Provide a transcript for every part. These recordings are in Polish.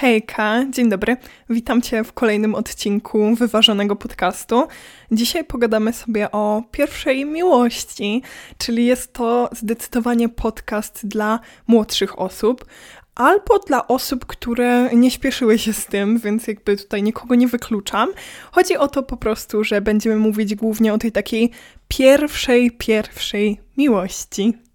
Hejka, dzień dobry. Witam Cię w kolejnym odcinku wyważonego podcastu. Dzisiaj pogadamy sobie o pierwszej miłości, czyli jest to zdecydowanie podcast dla młodszych osób, albo dla osób, które nie śpieszyły się z tym, więc jakby tutaj nikogo nie wykluczam. Chodzi o to po prostu, że będziemy mówić głównie o tej takiej pierwszej, pierwszej miłości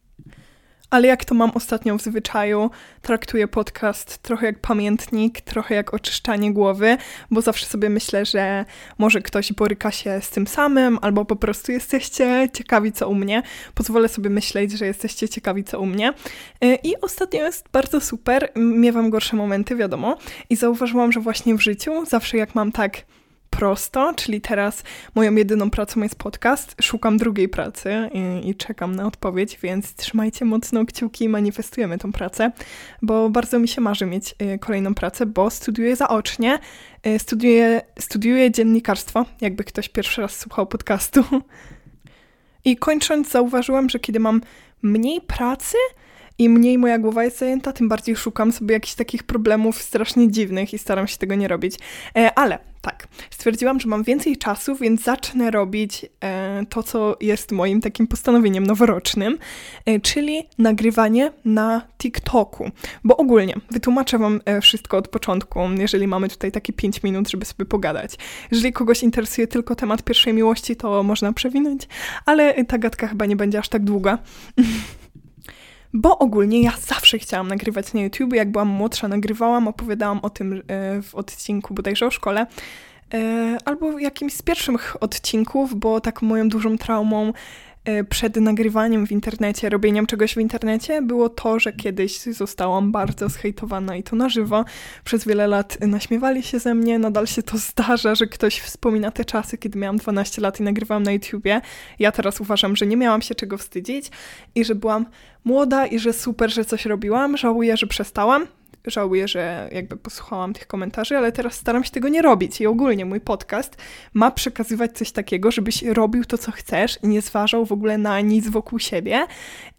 ale jak to mam ostatnio w zwyczaju, traktuję podcast trochę jak pamiętnik, trochę jak oczyszczanie głowy, bo zawsze sobie myślę, że może ktoś boryka się z tym samym, albo po prostu jesteście ciekawi co u mnie. Pozwolę sobie myśleć, że jesteście ciekawi co u mnie. Y, I ostatnio jest bardzo super, miewam gorsze momenty, wiadomo, i zauważyłam, że właśnie w życiu, zawsze jak mam tak prosto, czyli teraz moją jedyną pracą jest podcast. Szukam drugiej pracy i, i, czekam na odpowiedź, więc trzymajcie mocno kciuki i manifestujemy tą pracę, bo bardzo mi się marzy mieć y, kolejną pracę, bo studiuję zaocznie, y, studiuję, studiuję dziennikarstwo, jakby ktoś pierwszy raz słuchał podcastu. I kończąc, zauważyłam, że kiedy mam mniej pracy, im mniej moja głowa jest zajęta, tym bardziej szukam sobie jakichś takich problemów strasznie dziwnych i staram się tego nie robić. E, ale tak, stwierdziłam, że mam więcej czasu, więc zacznę robić e, to, co jest moim takim postanowieniem noworocznym, e, czyli nagrywanie na TikToku. Bo ogólnie wytłumaczę Wam wszystko od początku, jeżeli mamy tutaj takie 5 minut, żeby sobie pogadać. Jeżeli kogoś interesuje tylko temat pierwszej miłości, to można przewinąć, ale ta gadka chyba nie będzie aż tak długa. Bo ogólnie ja zawsze chciałam nagrywać na YouTube. Jak byłam młodsza, nagrywałam, opowiadałam o tym e, w odcinku bodajże o szkole. E, albo jakimś z pierwszych odcinków, bo tak moją dużą traumą przed nagrywaniem w internecie, robieniem czegoś w internecie, było to, że kiedyś zostałam bardzo zhejtowana i to na żywo. Przez wiele lat naśmiewali się ze mnie, nadal się to zdarza, że ktoś wspomina te czasy, kiedy miałam 12 lat i nagrywałam na YouTubie. Ja teraz uważam, że nie miałam się czego wstydzić i że byłam młoda i że super, że coś robiłam. Żałuję, że przestałam żałuję, że jakby posłuchałam tych komentarzy, ale teraz staram się tego nie robić. I ogólnie mój podcast ma przekazywać coś takiego, żebyś robił to, co chcesz i nie zważał w ogóle na nic wokół siebie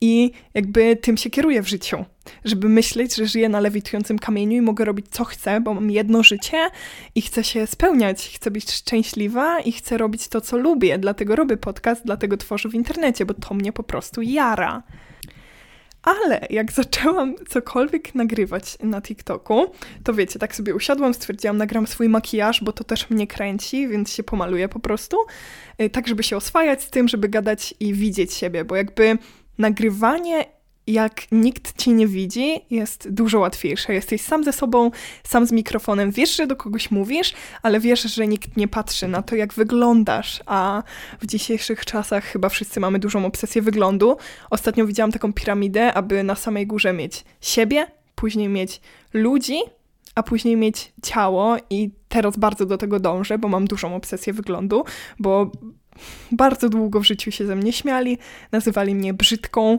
i jakby tym się kieruję w życiu. Żeby myśleć, że żyję na lewitującym kamieniu i mogę robić co chcę, bo mam jedno życie i chcę się spełniać, chcę być szczęśliwa i chcę robić to, co lubię. Dlatego robię podcast, dlatego tworzę w internecie, bo to mnie po prostu jara. Ale jak zaczęłam cokolwiek nagrywać na TikToku, to wiecie, tak sobie usiadłam, stwierdziłam, nagram swój makijaż, bo to też mnie kręci, więc się pomaluję po prostu. Y, tak, żeby się oswajać z tym, żeby gadać i widzieć siebie, bo jakby nagrywanie jak nikt cię nie widzi, jest dużo łatwiejsze. Jesteś sam ze sobą, sam z mikrofonem. Wiesz, że do kogoś mówisz, ale wiesz, że nikt nie patrzy na to, jak wyglądasz. A w dzisiejszych czasach chyba wszyscy mamy dużą obsesję wyglądu. Ostatnio widziałam taką piramidę, aby na samej górze mieć siebie, później mieć ludzi, a później mieć ciało. I teraz bardzo do tego dążę, bo mam dużą obsesję wyglądu, bo bardzo długo w życiu się ze mnie śmiali, nazywali mnie brzydką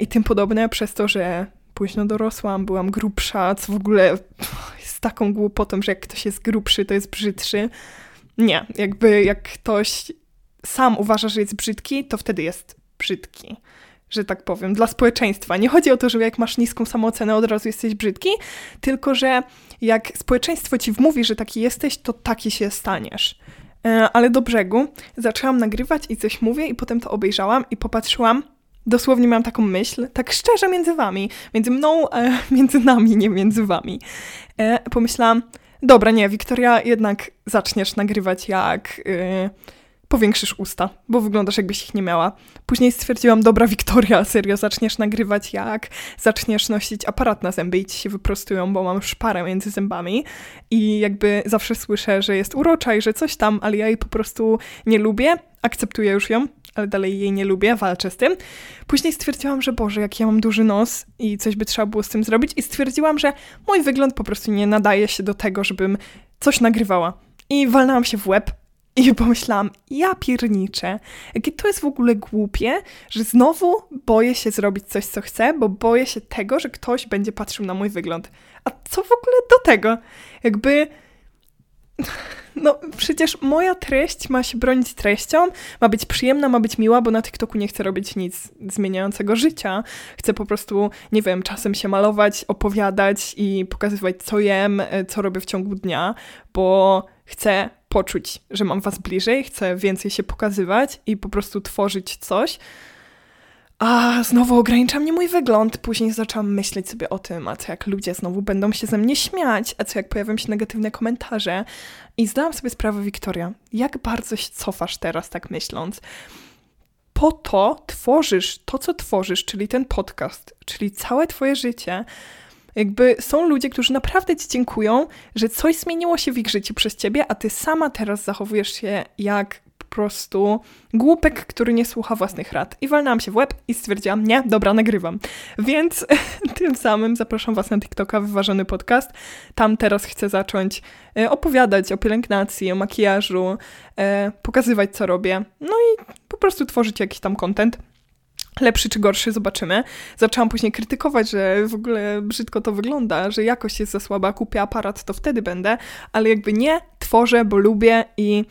i tym podobne, przez to, że późno dorosłam, byłam grubsza, co w ogóle jest taką głupotą, że jak ktoś jest grubszy, to jest brzydszy. Nie, jakby jak ktoś sam uważa, że jest brzydki, to wtedy jest brzydki że tak powiem, dla społeczeństwa. Nie chodzi o to, że jak masz niską samoocenę, od razu jesteś brzydki, tylko że jak społeczeństwo ci wmówi, że taki jesteś, to taki się staniesz. E, ale do brzegu zaczęłam nagrywać i coś mówię, i potem to obejrzałam i popatrzyłam, dosłownie miałam taką myśl, tak szczerze między wami, między mną, e, między nami, nie między wami. E, pomyślałam, dobra, nie, Wiktoria, jednak zaczniesz nagrywać jak e, powiększysz usta, bo wyglądasz jakbyś ich nie miała. Później stwierdziłam, dobra Wiktoria, serio, zaczniesz nagrywać jak zaczniesz nosić aparat na zęby i ci się wyprostują, bo mam szparę między zębami i jakby zawsze słyszę, że jest urocza i że coś tam, ale ja jej po prostu nie lubię, akceptuję już ją, ale dalej jej nie lubię, walczę z tym. Później stwierdziłam, że Boże, jak ja mam duży nos i coś by trzeba było z tym zrobić i stwierdziłam, że mój wygląd po prostu nie nadaje się do tego, żebym coś nagrywała. I walnęłam się w łeb i pomyślałam, ja pierniczę, jakie to jest w ogóle głupie, że znowu boję się zrobić coś, co chcę, bo boję się tego, że ktoś będzie patrzył na mój wygląd. A co w ogóle do tego? Jakby No przecież moja treść ma się bronić treścią, ma być przyjemna, ma być miła, bo na TikToku nie chcę robić nic zmieniającego życia. Chcę po prostu, nie wiem, czasem się malować, opowiadać i pokazywać, co jem, e, co robię w ciągu dnia, bo chcę poczuć, że mam was bliżej, chcę więcej się pokazywać i po prostu tworzyć coś. A znowu ogranicza mnie mój wygląd. Później zaczęłam myśleć sobie o tym, a co jak ludzie znowu będą się ze mnie śmiać, a co jak pojawią się negatywne komentarze. I zdałam sobie sprawę, Wiktoria, jak bardzo się cofasz teraz, tak myśląc. Po to tworzysz to, co tworzysz, czyli ten podcast, czyli całe Twoje życie. Jakby są ludzie, którzy naprawdę Ci dziękują, że coś zmieniło się w ich życiu przez Ciebie, a Ty sama teraz zachowujesz się jak prostu głupek, który nie słucha własnych rad. I walnęłam się w łeb i stwierdziłam, nie, dobra, nagrywam. Więc tym samym zapraszam Was na TikToka, Wyważony Podcast. Tam teraz chcę zacząć e, opowiadać o pielęgnacji, o makijażu, e, pokazywać, co robię. No i po prostu tworzyć jakiś tam content lepszy czy gorszy, zobaczymy. Zaczęłam później krytykować, że w ogóle brzydko to wygląda, że jakość jest za słaba, kupię aparat, to wtedy będę, ale jakby nie, tworzę, bo lubię i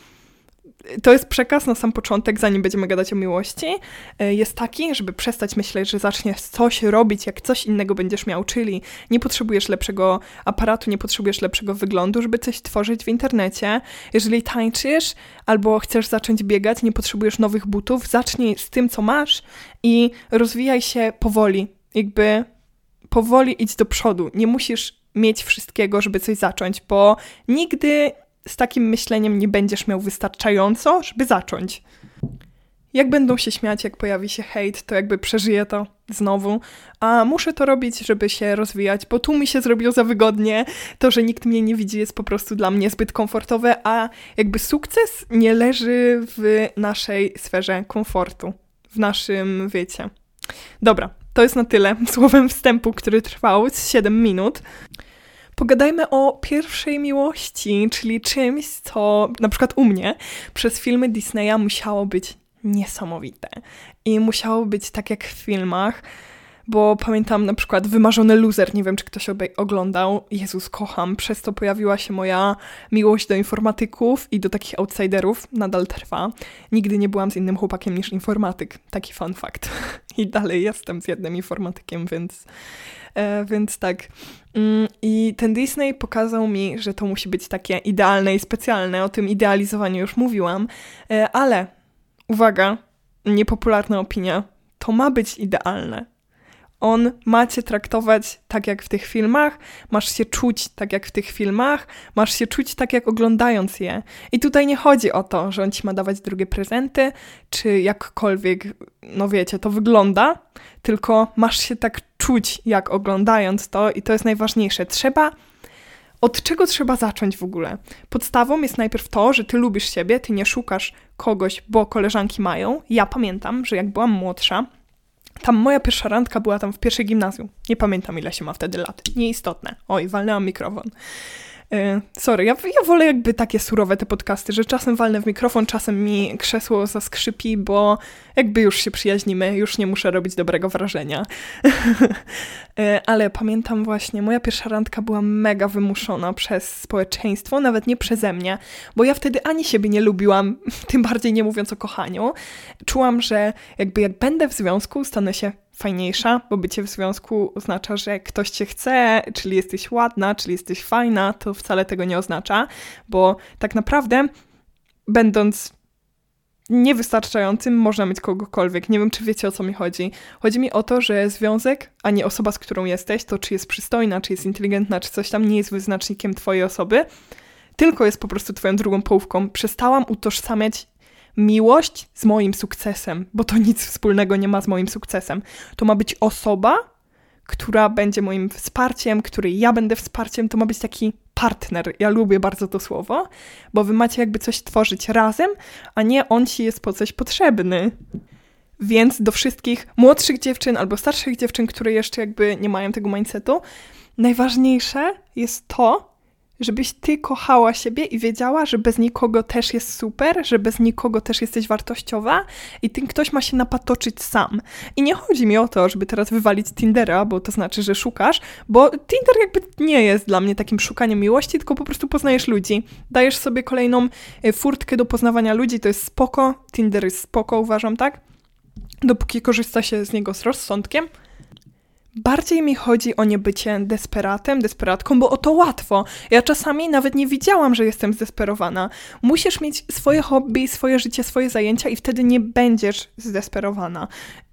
to jest przekaz na sam początek, zanim będziemy gadać o miłości, e, jest taki, żeby przestać myśleć, że zaczniesz coś robić, jak coś innego będziesz miał, czyli nie potrzebujesz lepszego aparatu, nie potrzebujesz lepszego wyglądu, żeby coś tworzyć w internecie. Jeżeli tańczysz albo chcesz zacząć biegać, nie potrzebujesz nowych butów, zacznij z tym, co masz i rozwijaj się powoli. Jakby powoli idź do przodu. Nie musisz mieć wszystkiego, żeby coś zacząć, bo nigdy z takim myśleniem nie będziesz miał wystarczająco, żeby zacząć. Jak będą się śmiać, jak pojawi się hejt, to jakby przeżyję to znowu, a muszę to robić, żeby się rozwijać, bo tu mi się zrobiło za wygodnie. To, że nikt mnie nie widzi, jest po prostu dla mnie zbyt komfortowe, a jakby sukces nie leży w naszej sferze komfortu, w naszym, wiecie. Dobra, to jest na tyle słowem wstępu, który trwał 7 minut. Pogadajmy o pierwszej miłości, czyli czymś, co na przykład u mnie przez filmy Disneya musiało być niesamowite. I musiało być tak jak w filmach, bo pamiętam na przykład Wymarzony Loser, nie wiem czy ktoś oglądał, Jezus kocham, przez to pojawiła się moja miłość do informatyków i do takich outsiderów, nadal trwa. Nigdy nie byłam z innym chłopakiem niż informatyk, taki fun fact. I dalej jestem z jednym informatykiem, więc więc tak. Mm, I ten Disney pokazał mi, że to musi być takie idealne i specjalne. O tym idealizowaniu już mówiłam. E, ale uwaga, niepopularna opinia. To ma być idealne on ma cię traktować tak jak w tych filmach, masz się czuć tak jak w tych filmach, masz się czuć tak jak oglądając je. I tutaj nie chodzi o to, że on ci ma dawać drugie prezenty, czy jakkolwiek, no wiecie, to wygląda, tylko masz się tak czuć jak oglądając to i to jest najważniejsze. Trzeba od czego trzeba zacząć w ogóle? Podstawą jest najpierw to, że ty lubisz siebie, ty nie szukasz kogoś, bo koleżanki mają. Ja pamiętam, że jak byłam młodsza, tam moja pierwsza randka była tam w pierwszej gimnazjum. Nie pamiętam ile się ma wtedy lat. Nieistotne. Oj, walnęłam mikrofon. E, sorry, ja, ja wolę jakby takie surowe te podcasty, że czasem walnę w mikrofon, czasem mi krzesło zaskrzypi, bo jakby już się przyjaźnimy, już nie muszę robić dobrego wrażenia. E, ale pamiętam właśnie, moja pierwsza randka była mega wymuszona przez społeczeństwo, nawet nie przeze mnie, bo ja wtedy ani siebie nie lubiłam, tym bardziej nie mówiąc o kochaniu. Czułam, że jakby jak będę w związku, stanę się fajniejsza, bo bycie w związku oznacza, że ktoś cię chce, czyli jesteś ładna, czyli jesteś fajna, to wcale tego nie oznacza, bo tak naprawdę będąc niewystarczającym można mieć kogokolwiek. Nie wiem, czy wiecie o co mi chodzi. Chodzi mi o to, że związek, a nie osoba, z którą jesteś, to czy jest przystojna, czy jest inteligentna, czy coś tam nie jest wyznacznikiem twojej osoby, tylko jest po prostu twoją drugą połówką. Przestałam utożsamiać miłość z moim sukcesem, bo to nic wspólnego nie ma z moim sukcesem. To ma być osoba, która będzie moim wsparciem, który ja będę wsparciem, to ma być taki partner. Ja lubię bardzo to słowo, bo wy macie jakby coś tworzyć razem, a nie on ci jest po coś potrzebny. Więc do wszystkich młodszych dziewczyn albo starszych dziewczyn, które jeszcze jakby nie mają tego mindsetu, najważniejsze jest to, żebyś ty kochała siebie i wiedziała, że bez nikogo też jest super, że bez nikogo też jesteś wartościowa i ten ktoś ma się napatoczyć sam. I nie chodzi mi o to, żeby teraz wywalić Tindera, bo to znaczy, że szukasz, bo Tinder jakby nie jest dla mnie takim szukaniem miłości, tylko po prostu poznajesz ludzi. Dajesz sobie kolejną e, furtkę do poznawania ludzi, to jest spoko. Tinder jest spoko, uważam, tak? Dopóki korzysta się z niego z rozsądkiem. Bardziej mi chodzi o niebycie desperatem, desperatką, bo o to łatwo. Ja czasami nawet nie widziałam, że jestem zdesperowana. Musisz mieć swoje hobby, swoje życie, swoje zajęcia i wtedy nie będziesz zdesperowana.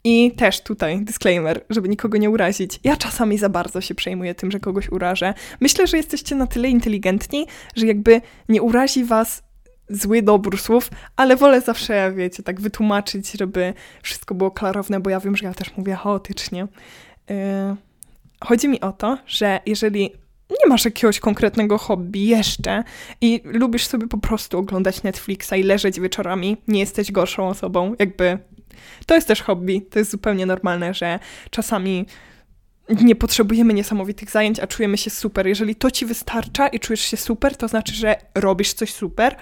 I też tutaj disclaimer, żeby nikogo nie urazić. Ja czasami za bardzo się przejmuję tym, że kogoś urażę. Myślę, że jesteście na tyle inteligentni, że jakby nie urazi was zły dobór słów, ale wolę zawsze, wiecie, tak wytłumaczyć, żeby wszystko było klarowne, bo ja wiem, że ja też mówię chaotycznie. Yy, chodzi mi o to, że jeżeli nie masz jakiegoś konkretnego hobby jeszcze i lubisz sobie po prostu oglądać Netflixa i leżeć wieczorami, nie jesteś gorszą osobą, jakby to jest też hobby, to jest zupełnie normalne, że czasami nie potrzebujemy niesamowitych zajęć, a czujemy się super. Jeżeli to ci wystarcza i czujesz się super, to znaczy, że robisz coś super.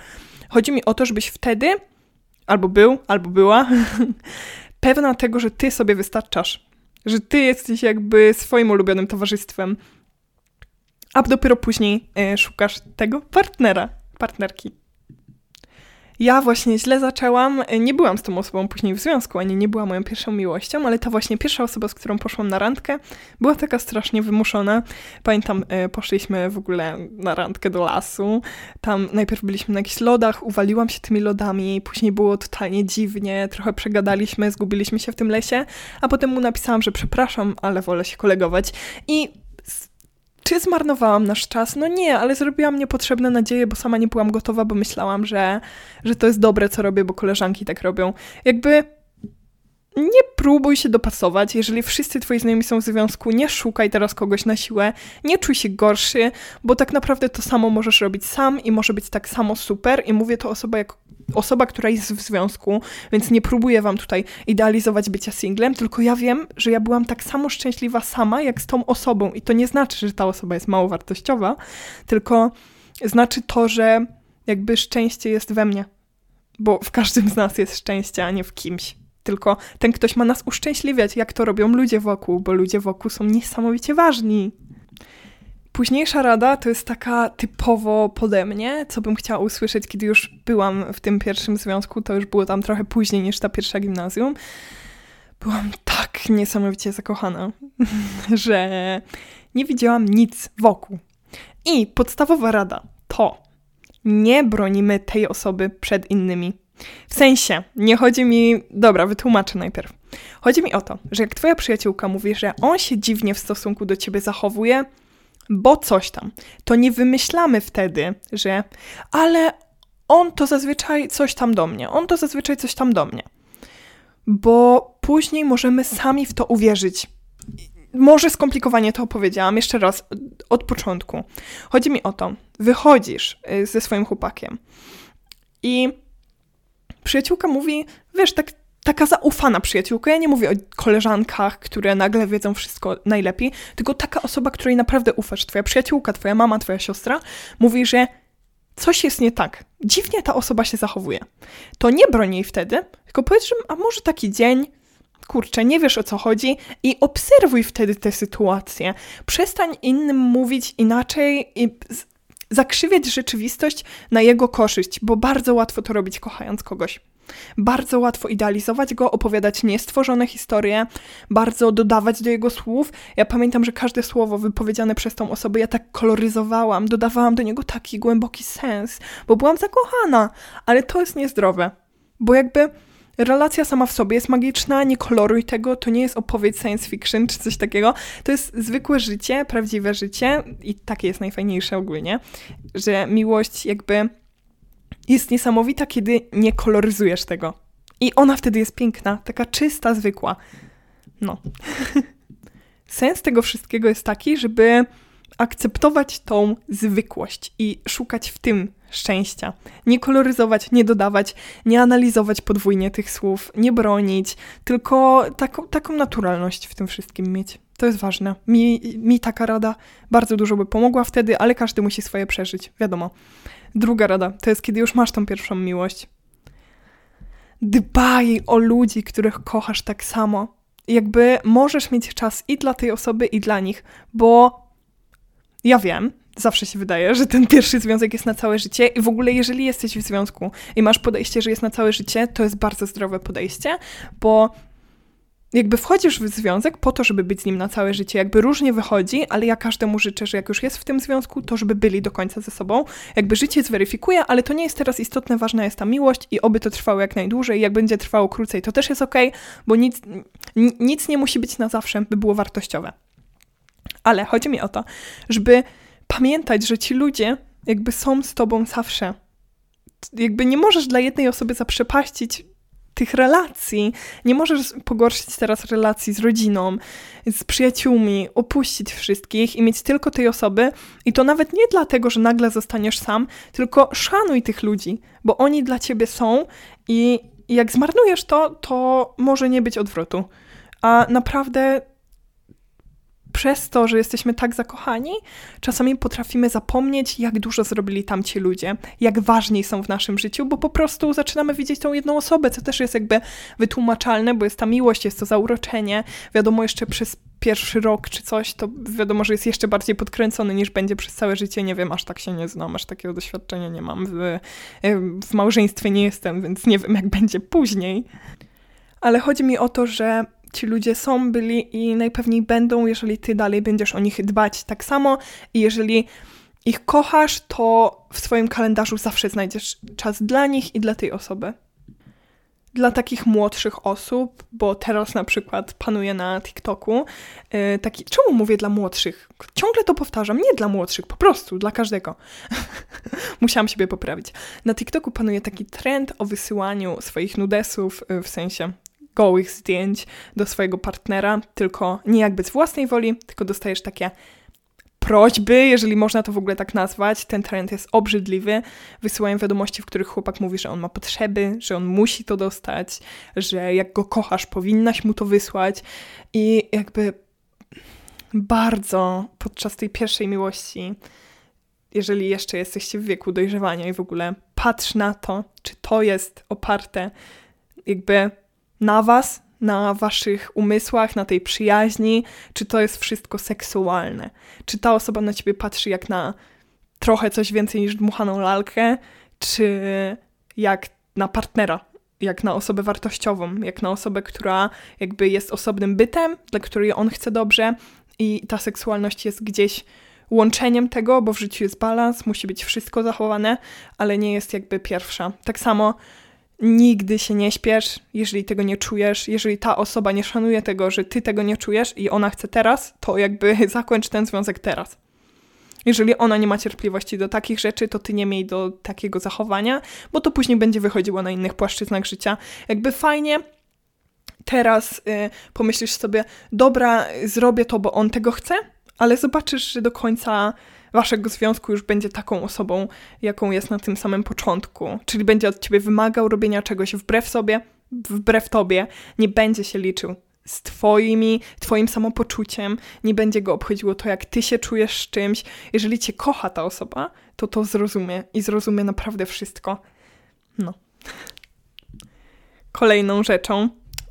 Chodzi mi o to, żebyś wtedy albo był, albo była pewna tego, że ty sobie wystarczasz, że ty jesteś jakby swoim ulubionym towarzystwem, a dopiero później y, szukasz tego partnera, partnerki. Ja właśnie źle zaczęłam. Nie byłam z tą osobą później w związku, ani nie była moją pierwszą miłością, ale ta właśnie pierwsza osoba, z którą poszłam na randkę, była taka strasznie wymuszona. Pamiętam, y, poszliśmy w ogóle na randkę do lasu. Tam najpierw byliśmy na jakichś lodach, uwaliłam się tymi lodami, później było totalnie dziwnie, trochę przegadaliśmy, zgubiliśmy się w tym lesie, a potem mu napisałam, że przepraszam, ale wolę się kolegować. I czy zmarnowałam nasz czas? No nie, ale zrobiłam niepotrzebne nadzieje, bo sama nie byłam gotowa, bo myślałam, że, że to jest dobre, co robię, bo koleżanki tak robią. Jakby nie próbuj się dopasować. Jeżeli wszyscy twoi znajomi są w związku, nie szukaj teraz kogoś na siłę, nie czuj się gorszy, bo tak naprawdę to samo możesz robić sam i może być tak samo super. I mówię to osoba jak osoba, która jest w związku, więc nie próbuję wam tutaj idealizować bycia singlem, tylko ja wiem, że ja byłam tak samo szczęśliwa sama, jak z tą osobą. I to nie znaczy, że ta osoba jest mało wartościowa, tylko znaczy to, że jakby szczęście jest we mnie. Bo w każdym z nas jest szczęście, a nie w kimś. Tylko ten ktoś ma nas uszczęśliwiać, jak to robią ludzie wokół, bo ludzie wokół są niesamowicie ważni. Późniejsza rada to jest taka typowo pode mnie, co bym chciała usłyszeć, kiedy już byłam w tym pierwszym związku, to już było tam trochę później niż ta pierwsza gimnazjum. Byłam tak niesamowicie zakochana, że nie widziałam nic wokół. I podstawowa rada to nie bronimy tej osoby przed innymi. W sensie, nie chodzi mi. Dobra, wytłumaczę najpierw. Chodzi mi o to, że jak twoja przyjaciółka mówi, że on się dziwnie w stosunku do ciebie zachowuje, bo coś tam. To nie wymyślamy wtedy, że ale on to zazwyczaj coś tam do mnie, on to zazwyczaj coś tam do mnie. Bo później możemy sami w to uwierzyć. Może skomplikowanie to opowiedziałam, jeszcze raz, od początku. Chodzi mi o to, wychodzisz y, ze swoim chłopakiem i przyjaciółka mówi, wiesz, tak taka zaufana przyjaciółka. Ja nie mówię o koleżankach, które nagle wiedzą wszystko najlepiej, tylko taka osoba, której naprawdę ufasz. Twoja przyjaciółka, twoja mama, twoja siostra mówi, że coś jest nie tak. Dziwnie ta osoba się zachowuje. To nie broń jej wtedy, tylko powiedz, że a może taki dzień, kurczę, nie wiesz o co chodzi i obserwuj wtedy tę sytuację. Przestań innym mówić inaczej i zakrzywiać rzeczywistość na jego korzyść, bo bardzo łatwo to robić kochając kogoś. Bardzo łatwo idealizować go, opowiadać niestworzone historie, bardzo dodawać do jego słów. Ja pamiętam, że każde słowo wypowiedziane przez tą osobę ja tak koloryzowałam, dodawałam do niego taki głęboki sens, bo byłam zakochana, ale to jest niezdrowe, bo jakby relacja sama w sobie jest magiczna, nie koloruj tego, to nie jest opowieść science fiction czy coś takiego, to jest zwykłe życie, prawdziwe życie i takie jest najfajniejsze ogólnie, że miłość jakby jest niesamowita, kiedy nie koloryzujesz tego. I ona wtedy jest piękna, taka czysta, zwykła. No. Sens tego wszystkiego jest taki, żeby akceptować tą zwykłość i szukać w tym szczęścia. Nie koloryzować, nie dodawać, nie analizować podwójnie tych słów, nie bronić, tylko taką, taką naturalność w tym wszystkim mieć. To jest ważne. Mi, mi taka rada bardzo dużo by pomogła wtedy, ale każdy musi swoje przeżyć, wiadomo. Druga rada to jest, kiedy już masz tą pierwszą miłość. Dbaj o ludzi, których kochasz tak samo. Jakby możesz mieć czas i dla tej osoby, i dla nich, bo ja wiem, zawsze się wydaje, że ten pierwszy związek jest na całe życie i w ogóle jeżeli jesteś w związku i masz podejście, że jest na całe życie, to jest bardzo zdrowe podejście, bo jakby wchodzisz w związek po to, żeby być z nim na całe życie. Jakby różnie wychodzi, ale ja każdemu życzę, że jak już jest w tym związku, to żeby byli do końca ze sobą. Jakby życie zweryfikuje, ale to nie jest teraz istotne, ważna jest ta miłość i oby to trwało jak najdłużej. Jak będzie trwało krócej, to też jest ok, bo nic, nic nie musi być na zawsze, by było wartościowe. Ale chodzi mi o to, żeby pamiętać, że ci ludzie jakby są z tobą zawsze. Jakby nie możesz dla jednej osoby zaprzepaścić tych relacji. Nie możesz pogorszyć teraz relacji z rodziną, z przyjaciółmi, opuścić wszystkich i mieć tylko tej osoby. I to nawet nie dlatego, że nagle zostaniesz sam, tylko szanuj tych ludzi, bo oni dla ciebie są i jak zmarnujesz to, to może nie być odwrotu. A naprawdę przez to, że jesteśmy tak zakochani, czasami potrafimy zapomnieć, jak dużo zrobili tamci ludzie, jak ważni są w naszym życiu, bo po prostu zaczynamy widzieć tą jedną osobę, co też jest jakby wytłumaczalne, bo jest ta miłość, jest to zauroczenie. Wiadomo, jeszcze przez pierwszy rok czy coś, to wiadomo, że jest jeszcze bardziej podkręcony niż będzie przez całe życie. Nie wiem, aż tak się nie znam, aż takiego doświadczenia nie mam. W, w małżeństwie nie jestem, więc nie wiem, jak będzie później. Ale chodzi mi o to, że ci ludzie są, byli i najpewniej będą, jeżeli ty dalej będziesz o nich dbać tak samo i jeżeli ich kochasz, to w swoim kalendarzu zawsze znajdziesz czas dla nich i dla tej osoby. Dla takich młodszych osób, bo teraz na przykład panuje na TikToku yy, taki. Czemu mówię dla młodszych? Ciągle to powtarzam. Nie dla młodszych, po prostu dla każdego. Musiałam siebie poprawić. Na TikToku panuje taki trend o wysyłaniu swoich nudesów, yy, w sensie gołych zdjęć do swojego partnera, tylko nie jakby z własnej woli, tylko dostajesz takie prośby, jeżeli można to w ogóle tak nazwać. Ten trend jest obrzydliwy. Wysyłają wiadomości, w których chłopak mówi, że on ma potrzeby, że on musi to dostać, że jak go kochasz, powinnaś mu to wysłać. I jakby bardzo podczas tej pierwszej miłości, jeżeli jeszcze jesteście w wieku dojrzewania i w ogóle patrz na to, czy to jest oparte jakby na was, na waszych umysłach, na tej przyjaźni, czy to jest wszystko seksualne. Czy ta osoba na ciebie patrzy jak na trochę coś więcej niż dmuchaną lalkę, czy jak na partnera, jak na osobę wartościową, jak na osobę, która jakby jest osobnym bytem, dla której on chce dobrze i ta seksualność jest gdzieś łączeniem tego, bo w życiu jest balans, musi być wszystko zachowane, ale nie jest jakby pierwsza. Tak samo Nigdy się nie śpiesz, jeżeli tego nie czujesz. Jeżeli ta osoba nie szanuje tego, że ty tego nie czujesz i ona chce teraz, to jakby zakończ ten związek teraz. Jeżeli ona nie ma cierpliwości do takich rzeczy, to ty nie miej do takiego zachowania, bo to później będzie wychodziło na innych płaszczyznach życia. Jakby fajnie teraz y, pomyślisz sobie, dobra, zrobię to, bo on tego chce, ale zobaczysz, że do końca waszego związku już będzie taką osobą, jaką jest na tym samym początku. Czyli będzie od ciebie wymagał robienia czegoś wbrew sobie, wbrew tobie, nie będzie się liczył z twoimi, twoim samopoczuciem, nie będzie go obchodziło to, jak ty się czujesz z czymś. Jeżeli cię kocha ta osoba, to to zrozumie i zrozumie naprawdę wszystko. No. Kolejną rzeczą,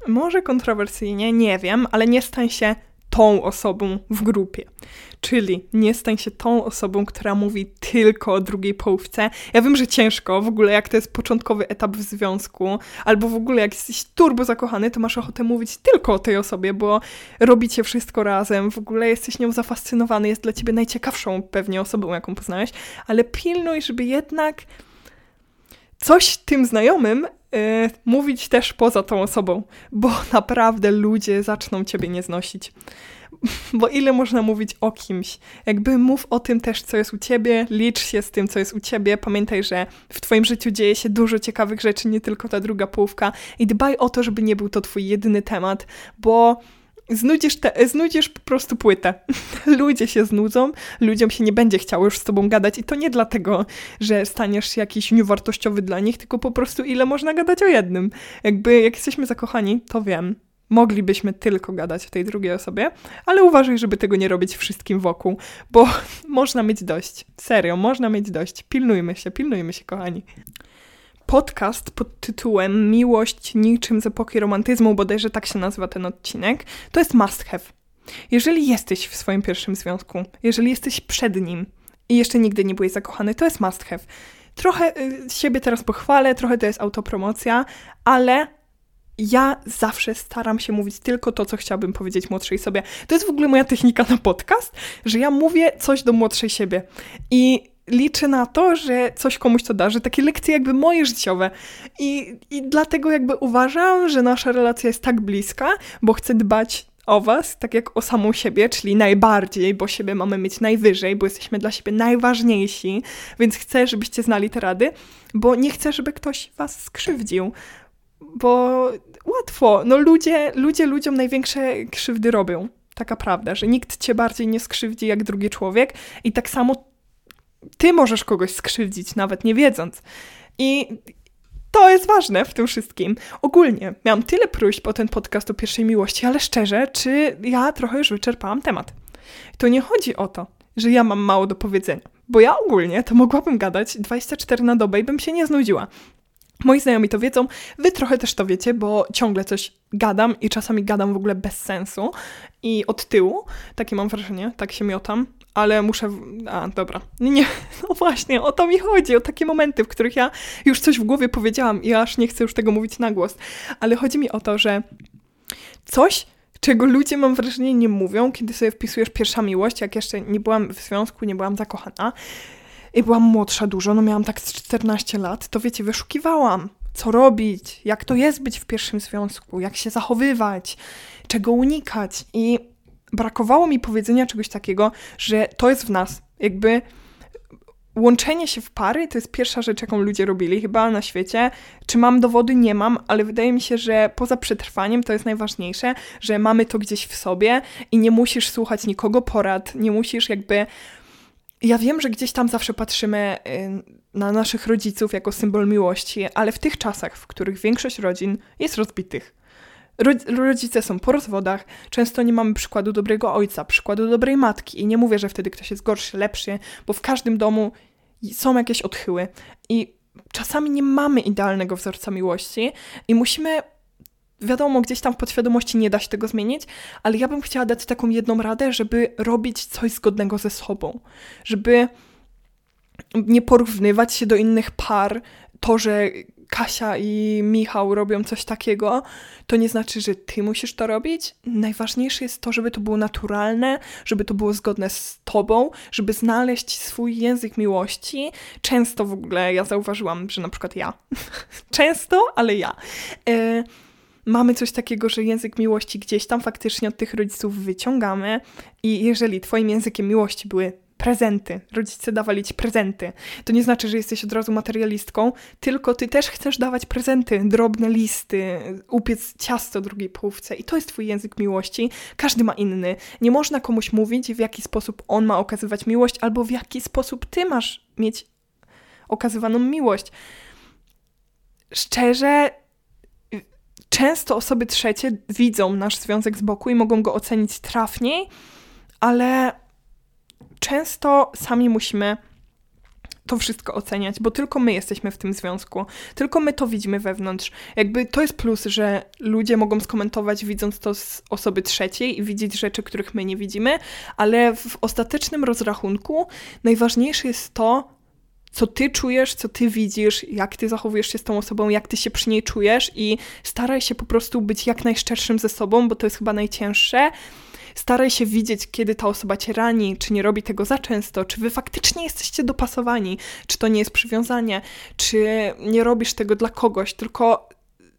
może kontrowersyjnie, nie wiem, ale nie stań się tą osobą w grupie. Czyli nie stań się tą osobą, która mówi tylko o drugiej połówce. Ja wiem, że ciężko w ogóle, jak to jest początkowy etap w związku, albo w ogóle jak jesteś turbo zakochany, to masz ochotę mówić tylko o tej osobie, bo robicie wszystko razem, w ogóle jesteś nią zafascynowany, jest dla ciebie najciekawszą pewnie osobą, jaką poznałeś, ale pilnuj, żeby jednak coś tym znajomym Yy, mówić też poza tą osobą, bo naprawdę ludzie zaczną ciebie nie znosić. Bo ile można mówić o kimś? Jakby mów o tym też, co jest u ciebie, licz się z tym, co jest u ciebie. Pamiętaj, że w twoim życiu dzieje się dużo ciekawych rzeczy, nie tylko ta druga połówka. I dbaj o to, żeby nie był to twój jedyny temat, bo znudzisz, te, znudzisz po prostu płytę. Ludzie się znudzą, ludziom się nie będzie chciało już z tobą gadać i to nie dlatego, że staniesz jakiś niewartościowy dla nich, tylko po prostu ile można gadać o jednym. Jakby jak jesteśmy zakochani, to wiem, Moglibyśmy tylko gadać o tej drugiej osobie, ale uważaj, żeby tego nie robić wszystkim wokół, bo można mieć dość. Serio, można mieć dość. Pilnujmy się, pilnujmy się, kochani. Podcast pod tytułem Miłość niczym z epoki romantyzmu, bodajże tak się nazywa ten odcinek, to jest must have. Jeżeli jesteś w swoim pierwszym związku, jeżeli jesteś przed nim i jeszcze nigdy nie byłeś zakochany, to jest must have. Trochę y, siebie teraz pochwalę, trochę to jest autopromocja, ale ja zawsze staram się mówić tylko to, co chciałabym powiedzieć młodszej sobie. To jest w ogóle moja technika na podcast, że ja mówię coś do młodszej siebie. I liczę na to, że coś komuś to darzy, takie lekcje jakby moje życiowe. I, I dlatego jakby uważam, że nasza relacja jest tak bliska, bo chcę dbać o was, tak jak o samą siebie, czyli najbardziej, bo siebie mamy mieć najwyżej, bo jesteśmy dla siebie najważniejsi, więc chcę, żebyście znali te rady, bo nie chcę, żeby ktoś was skrzywdził, bo łatwo, no ludzie, ludzie ludziom największe krzywdy robią. Taka prawda, że nikt cię bardziej nie skrzywdzi jak drugi człowiek i tak samo ty możesz kogoś skrzywdzić, nawet nie wiedząc. I to jest ważne w tym wszystkim. Ogólnie miałam tyle próśb o ten podcast o pierwszej miłości, ale szczerze, czy ja trochę już wyczerpałam temat. To nie chodzi o to, że ja mam mało do powiedzenia, bo ja ogólnie to mogłabym gadać 24 na dobę i bym się nie znudziła. Moi znajomi to wiedzą, wy trochę też to wiecie, bo ciągle coś gadam i czasami gadam w ogóle bez sensu i od tyłu, takie mam wrażenie, tak się miotam, ale muszę. A, dobra. Nie, no właśnie, o to mi chodzi, o takie momenty, w których ja już coś w głowie powiedziałam i aż nie chcę już tego mówić na głos. Ale chodzi mi o to, że coś, czego ludzie, mam wrażenie, nie mówią, kiedy sobie wpisujesz pierwsza miłość, jak jeszcze nie byłam w związku, nie byłam zakochana i byłam młodsza dużo, no miałam tak 14 lat, to wiecie, wyszukiwałam, co robić, jak to jest być w pierwszym związku, jak się zachowywać, czego unikać i brakowało mi powiedzenia czegoś takiego, że to jest w nas. Jakby łączenie się w pary to jest pierwsza rzecz, jaką ludzie robili chyba na świecie. Czy mam dowody? Nie mam, ale wydaje mi się, że poza przetrwaniem to jest najważniejsze, że mamy to gdzieś w sobie i nie musisz słuchać nikogo porad, nie musisz jakby. Ja wiem, że gdzieś tam zawsze patrzymy y, na naszych rodziców jako symbol miłości, ale w tych czasach, w których większość rodzin jest rozbitych, Rodzice są po rozwodach, często nie mamy przykładu dobrego ojca, przykładu dobrej matki i nie mówię, że wtedy ktoś jest gorszy, lepszy, bo w każdym domu są jakieś odchyły i czasami nie mamy idealnego wzorca miłości i musimy wiadomo, gdzieś tam w podświadomości nie da się tego zmienić, ale ja bym chciała dać taką jedną radę, żeby robić coś zgodnego ze sobą, żeby nie porównywać się do innych par, to, że Kasia i Michał robią coś takiego, to nie znaczy, że ty musisz to robić. Najważniejsze jest to, żeby to było naturalne, żeby to było zgodne z tobą, żeby znaleźć swój język miłości. Często w ogóle ja zauważyłam, że na przykład ja, często, ale ja. Y mamy coś takiego, że język miłości gdzieś tam faktycznie od tych rodziców wyciągamy i jeżeli twoim językiem miłości były prezenty. Rodzice dawali ci prezenty. To nie znaczy, że jesteś od razu materialistką, tylko ty też chcesz dawać prezenty, drobne listy, upiec ciasto drugiej połówce. I to jest twój język miłości. Każdy ma inny. Nie można komuś mówić, w jaki sposób on ma okazywać miłość, albo w jaki sposób ty masz mieć okazywaną miłość. Szczerze, często osoby trzecie widzą nasz związek z boku i mogą go ocenić trafniej, ale często sami musimy to wszystko oceniać, bo tylko my jesteśmy w tym związku, tylko my to widzimy wewnątrz. Jakby to jest plus, że ludzie mogą skomentować, widząc to z osoby trzeciej i widzieć rzeczy, których my nie widzimy, ale w ostatecznym rozrachunku najważniejsze jest to, co ty czujesz, co ty widzisz, jak ty zachowujesz się z tą osobą, jak ty się przy niej czujesz i staraj się po prostu być jak najszczerszym ze sobą, bo to jest chyba najcięższe staraj się widzieć, kiedy ta osoba cię rani, czy nie robi tego za często, czy wy faktycznie jesteście dopasowani, czy to nie jest przywiązanie, czy nie robisz tego dla kogoś, tylko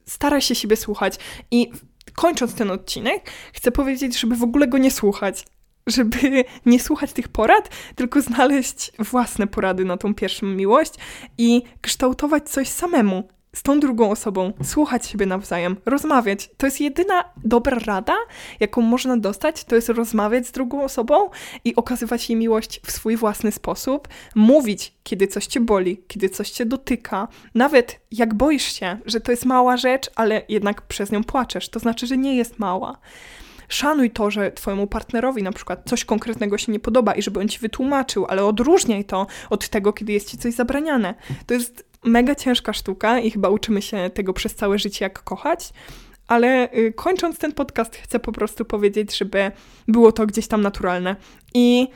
staraj się siebie słuchać. I kończąc ten odcinek, chcę powiedzieć, żeby w ogóle go nie słuchać. Żeby nie słuchać tych porad, tylko znaleźć własne porady na tą pierwszą miłość i kształtować coś samemu z tą drugą osobą, słuchać siebie nawzajem, rozmawiać. To jest jedyna dobra rada, jaką można dostać, to jest rozmawiać z drugą osobą i okazywać jej miłość w swój własny sposób, mówić, kiedy coś cię boli, kiedy coś cię dotyka, nawet jak boisz się, że to jest mała rzecz, ale jednak przez nią płaczesz, to znaczy, że nie jest mała. Szanuj to, że twojemu partnerowi na przykład coś konkretnego się nie podoba i żeby on ci wytłumaczył, ale odróżniaj to od tego, kiedy jest ci coś zabraniane. To jest mega ciężka sztuka i chyba uczymy się tego przez całe życie, jak kochać. Ale y, kończąc ten podcast, chcę po prostu powiedzieć, żeby było to gdzieś tam naturalne. I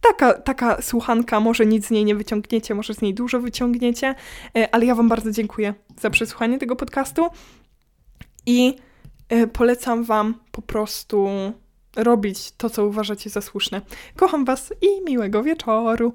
taka, taka słuchanka, może nic z niej nie wyciągniecie, może z niej dużo wyciągniecie, y, ale ja Wam bardzo dziękuję za przesłuchanie tego podcastu i y, polecam Wam po prostu robić to, co uważacie za słuszne. Kocham Was i miłego wieczoru.